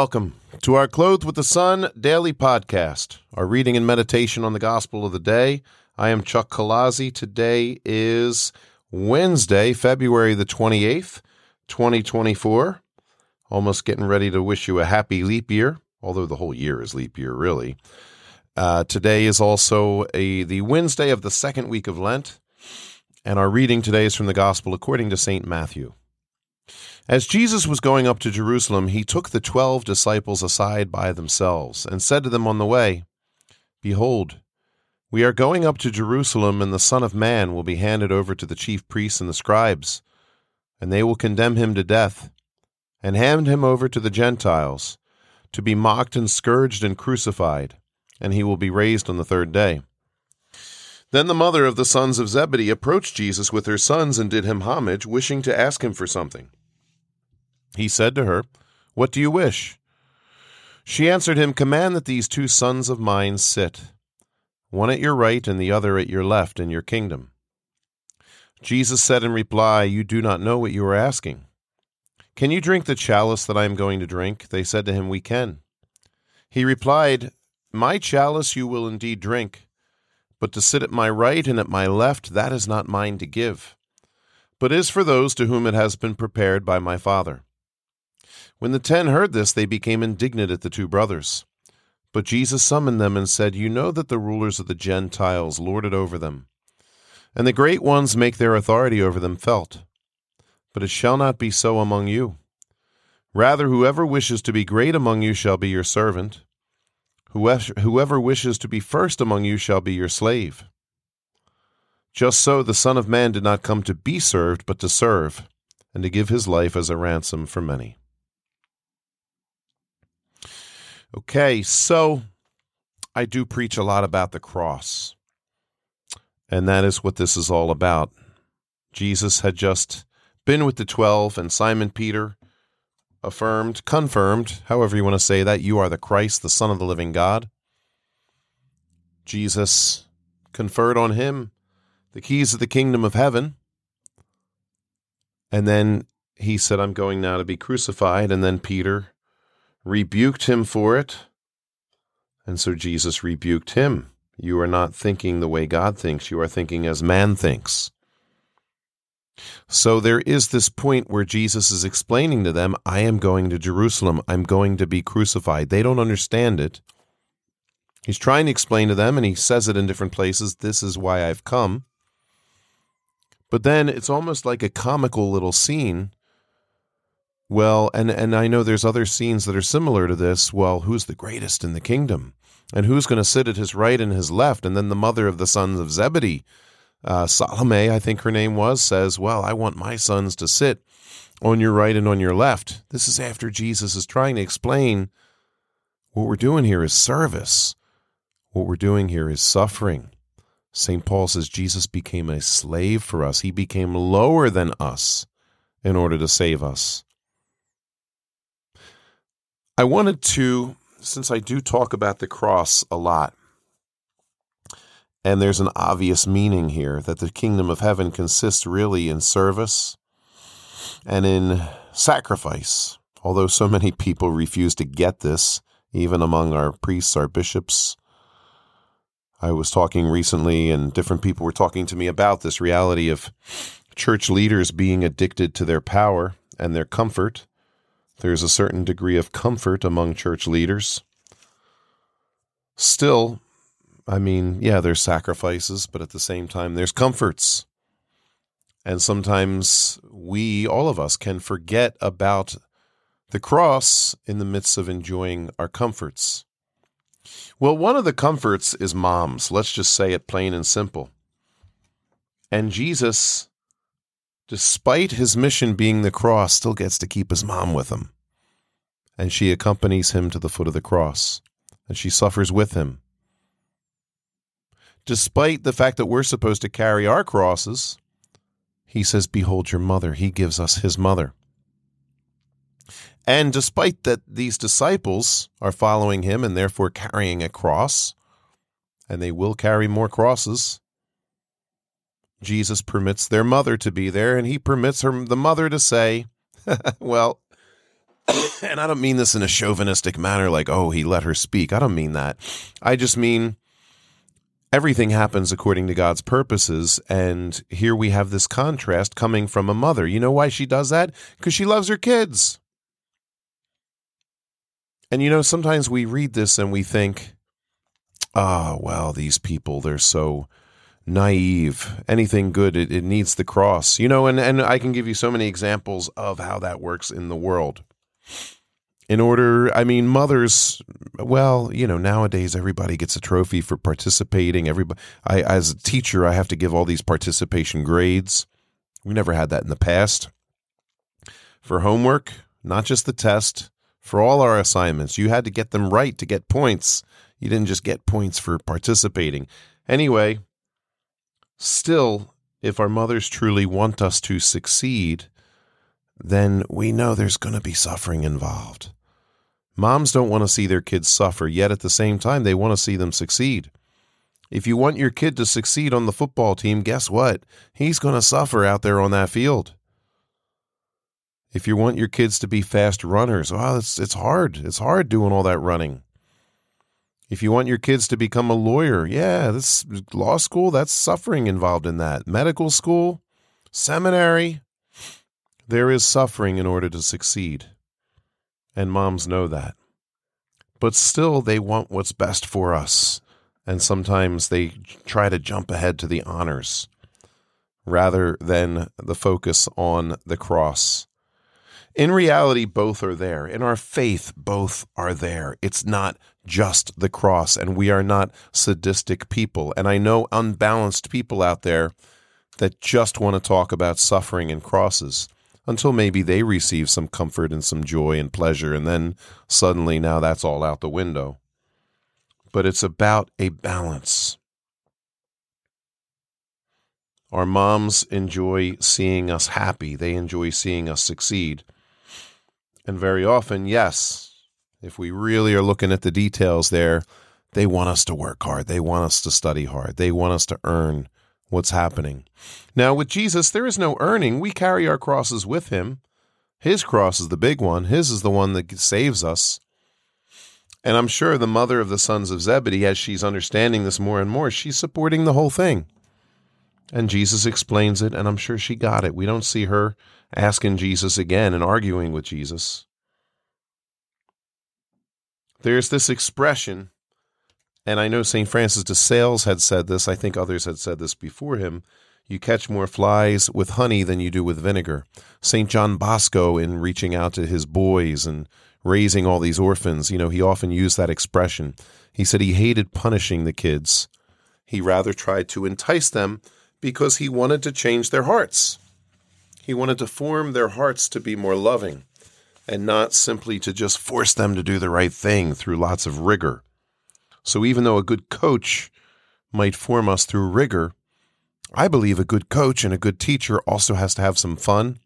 Welcome to our Clothed with the Sun daily podcast, our reading and meditation on the gospel of the day. I am Chuck Kalazi. Today is Wednesday, February the 28th, 2024. Almost getting ready to wish you a happy leap year, although the whole year is leap year, really. Uh, today is also a the Wednesday of the second week of Lent, and our reading today is from the Gospel according to St. Matthew. As Jesus was going up to Jerusalem, he took the twelve disciples aside by themselves and said to them on the way, Behold, we are going up to Jerusalem, and the Son of Man will be handed over to the chief priests and the scribes, and they will condemn him to death, and hand him over to the Gentiles, to be mocked and scourged and crucified, and he will be raised on the third day. Then the mother of the sons of Zebedee approached Jesus with her sons and did him homage, wishing to ask him for something. He said to her, What do you wish? She answered him, Command that these two sons of mine sit, one at your right and the other at your left in your kingdom. Jesus said in reply, You do not know what you are asking. Can you drink the chalice that I am going to drink? They said to him, We can. He replied, My chalice you will indeed drink, but to sit at my right and at my left, that is not mine to give, but is for those to whom it has been prepared by my Father. When the ten heard this, they became indignant at the two brothers. But Jesus summoned them and said, You know that the rulers of the Gentiles lord it over them, and the great ones make their authority over them felt. But it shall not be so among you. Rather, whoever wishes to be great among you shall be your servant. Whoever wishes to be first among you shall be your slave. Just so the Son of Man did not come to be served, but to serve, and to give his life as a ransom for many. Okay, so I do preach a lot about the cross. And that is what this is all about. Jesus had just been with the 12, and Simon Peter affirmed, confirmed, however you want to say that, you are the Christ, the Son of the living God. Jesus conferred on him the keys of the kingdom of heaven. And then he said, I'm going now to be crucified. And then Peter rebuked him for it. And so Jesus rebuked him. You are not thinking the way God thinks, you are thinking as man thinks. So there is this point where Jesus is explaining to them, I am going to Jerusalem. I'm going to be crucified. They don't understand it. He's trying to explain to them, and he says it in different places this is why I've come. But then it's almost like a comical little scene well, and and I know there's other scenes that are similar to this. Well, who's the greatest in the kingdom, and who's going to sit at his right and his left? And then the mother of the sons of Zebedee, uh, Salome, I think her name was, says, "Well, I want my sons to sit on your right and on your left." This is after Jesus is trying to explain what we're doing here is service. What we're doing here is suffering. St. Paul says Jesus became a slave for us. He became lower than us in order to save us. I wanted to, since I do talk about the cross a lot, and there's an obvious meaning here that the kingdom of heaven consists really in service and in sacrifice. Although so many people refuse to get this, even among our priests, our bishops. I was talking recently, and different people were talking to me about this reality of church leaders being addicted to their power and their comfort there's a certain degree of comfort among church leaders. Still, I mean, yeah, there's sacrifices, but at the same time, there's comforts. And sometimes we, all of us, can forget about the cross in the midst of enjoying our comforts. Well, one of the comforts is moms. Let's just say it plain and simple. And Jesus despite his mission being the cross, still gets to keep his mom with him. And she accompanies him to the foot of the cross, and she suffers with him. Despite the fact that we're supposed to carry our crosses, he says, Behold your mother. He gives us his mother. And despite that these disciples are following him and therefore carrying a cross, and they will carry more crosses, Jesus permits their mother to be there, and he permits her the mother to say, "Well, and I don't mean this in a chauvinistic manner, like, oh, he let her speak. I don't mean that. I just mean everything happens according to God's purposes. And here we have this contrast coming from a mother. You know why she does that? Because she loves her kids. And you know, sometimes we read this and we think, oh, well, these people, they're so naive. Anything good, it, it needs the cross. You know, and, and I can give you so many examples of how that works in the world. In order i mean mothers well you know nowadays everybody gets a trophy for participating. Everybody i as a teacher i have to give all these participation grades. We never had that in the past. For homework not just the test for all our assignments you had to get them right to get points. You didn't just get points for participating. Anyway still if our mothers truly want us to succeed then we know there's going to be suffering involved Moms don't want to see their kids suffer, yet at the same time, they want to see them succeed. If you want your kid to succeed on the football team, guess what? He's going to suffer out there on that field. If you want your kids to be fast runners, well, it's, it's hard. It's hard doing all that running. If you want your kids to become a lawyer, yeah, this law school, that's suffering involved in that. Medical school, seminary, there is suffering in order to succeed and moms know that. But still, they want what's best for us, and sometimes they try to jump ahead to the honors rather than the focus on the cross. In reality, both are there. In our faith, both are there. It's not just the cross, and we are not sadistic people. And I know unbalanced people out there that just want to talk about suffering and crosses until maybe they receive some comfort and some joy and pleasure, and then suddenly now that's all out the window. But it's about a balance. Our moms enjoy seeing us happy, they enjoy seeing us succeed. And very often, yes, if we really are looking at the details there, they want us to work hard. They want us to study hard. They want us to earn what's happening. Now, with Jesus, there is no earning. We carry our crosses with him. His cross is the big one, his is the one that saves us. And I'm sure the mother of the sons of Zebedee, as she's understanding this more and more, she's supporting the whole thing. And Jesus explains it, and I'm sure she got it. We don't see her asking Jesus again and arguing with Jesus. There's this expression and I know St. Francis de Sales had said this, I think others had said this before him. You catch more flies with honey than you do with vinegar. St. John Bosco, in reaching out to his boys and raising all these orphans, you know, he often used that expression. He said he hated punishing the kids. He rather tried to entice them because he wanted to change their hearts. He wanted to form their hearts to be more loving and not simply to just force them to do the right thing through lots of rigor. So even though a good coach might form us through rigor, I believe a good coach and a good teacher also has to have some fun.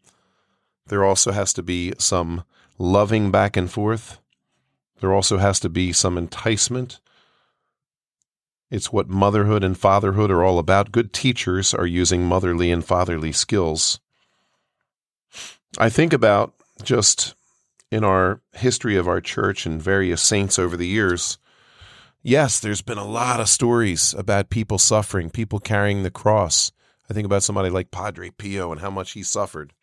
There also has to be some loving back and forth. There also has to be some enticement. It's what motherhood and fatherhood are all about. Good teachers are using motherly and fatherly skills. I think about just in our history of our church and various saints over the years, yes, there's been a lot of stories about people suffering, people carrying the cross. I think about somebody like Padre Pio and how much he suffered.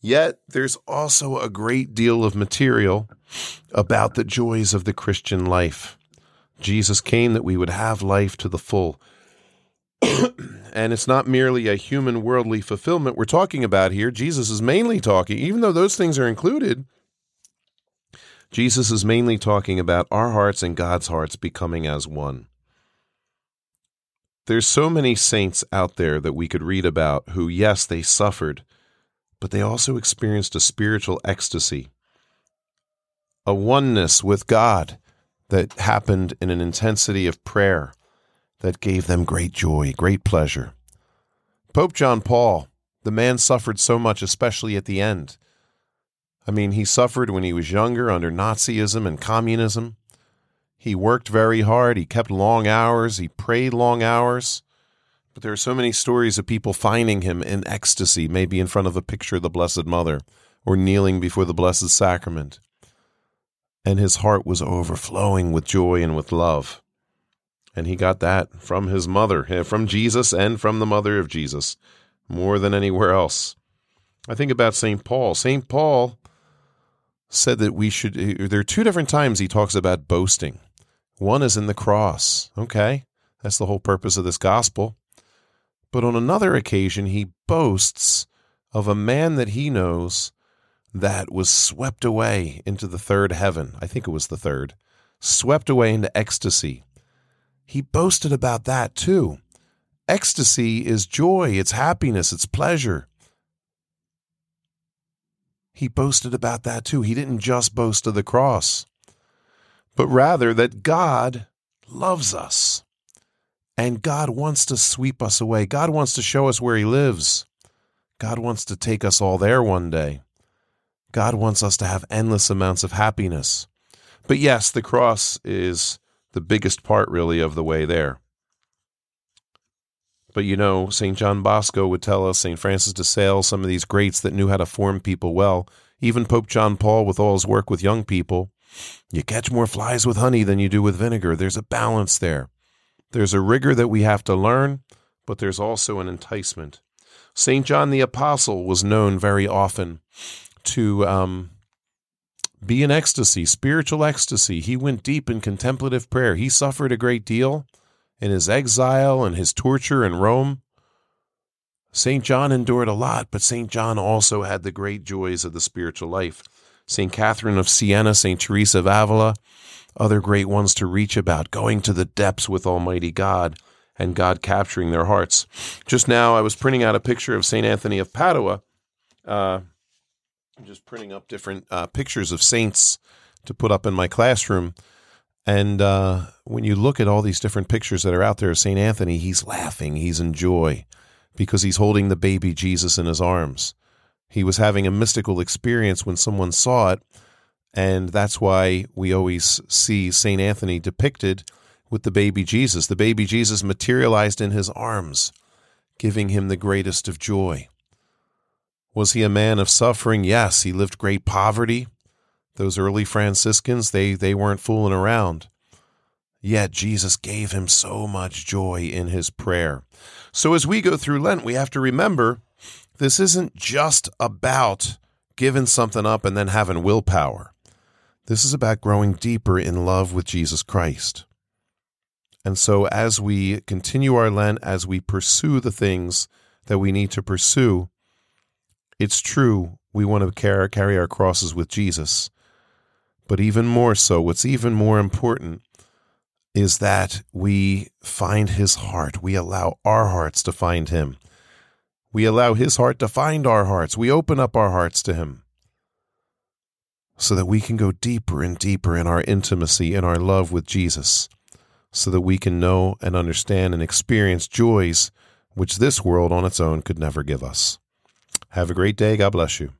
Yet there's also a great deal of material about the joys of the Christian life. Jesus came that we would have life to the full. and it's not merely a human worldly fulfillment we're talking about here. Jesus is mainly talking, even though those things are included, Jesus is mainly talking about our hearts and God's hearts becoming as one. There's so many saints out there that we could read about who, yes, they suffered, but they also experienced a spiritual ecstasy, a oneness with God that happened in an intensity of prayer that gave them great joy, great pleasure. Pope John Paul, the man suffered so much, especially at the end. I mean, he suffered when he was younger under Nazism and communism. He worked very hard. He kept long hours. He prayed long hours. But there are so many stories of people finding him in ecstasy, maybe in front of a picture of the Blessed Mother, or kneeling before the Blessed Sacrament. And his heart was overflowing with joy and with love. And he got that from his mother, eh, from Jesus and from the mother of Jesus, more than anywhere else. I think about St. Paul. St. Paul said that we should, eh, there are two different times he talks about boasting. One is in the cross. Okay. That's the whole purpose of this gospel. But on another occasion, he boasts of a man that he knows that was swept away into the third heaven. I think it was the third, swept away into ecstasy. He boasted about that too. Ecstasy is joy, it's happiness, it's pleasure. He boasted about that too. He didn't just boast of the cross, but rather that God loves us. And God wants to sweep us away. God wants to show us where He lives. God wants to take us all there one day. God wants us to have endless amounts of happiness. But yes, the cross is the biggest part, really, of the way there. But you know, St. John Bosco would tell us, St. Francis de Sales, some of these greats that knew how to form people well, even Pope John Paul with all his work with young people, you catch more flies with honey than you do with vinegar. There's a balance there. There's a rigor that we have to learn, but there's also an enticement. St. John the Apostle was known very often to um, be in ecstasy, spiritual ecstasy. He went deep in contemplative prayer. He suffered a great deal in his exile and his torture in Rome. St. John endured a lot, but St. John also had the great joys of the spiritual life. St. Catherine of Siena, St. Teresa of Avila, other great ones to reach about, going to the depths with Almighty God and God capturing their hearts. Just now, I was printing out a picture of St. Anthony of Padua. Uh, I'm just printing up different uh, pictures of saints to put up in my classroom. And uh, when you look at all these different pictures that are out there of St. Anthony, he's laughing, he's in joy because he's holding the baby Jesus in his arms. He was having a mystical experience when someone saw it and that's why we always see St. Anthony depicted with the baby Jesus. The baby Jesus materialized in his arms, giving him the greatest of joy. Was he a man of suffering? Yes, he lived great poverty. Those early Franciscans, they, they weren't fooling around. Yet Jesus gave him so much joy in his prayer. So as we go through Lent, we have to remember this isn't just about giving something up and then having willpower. This is about growing deeper in love with Jesus Christ. And so, as we continue our Lent, as we pursue the things that we need to pursue, it's true we want to carry, carry our crosses with Jesus. But even more so, what's even more important is that we find his heart. We allow our hearts to find him. We allow his heart to find our hearts. We open up our hearts to him so that we can go deeper and deeper in our intimacy and our love with Jesus, so that we can know and understand and experience joys which this world on its own could never give us. Have a great day. God bless you.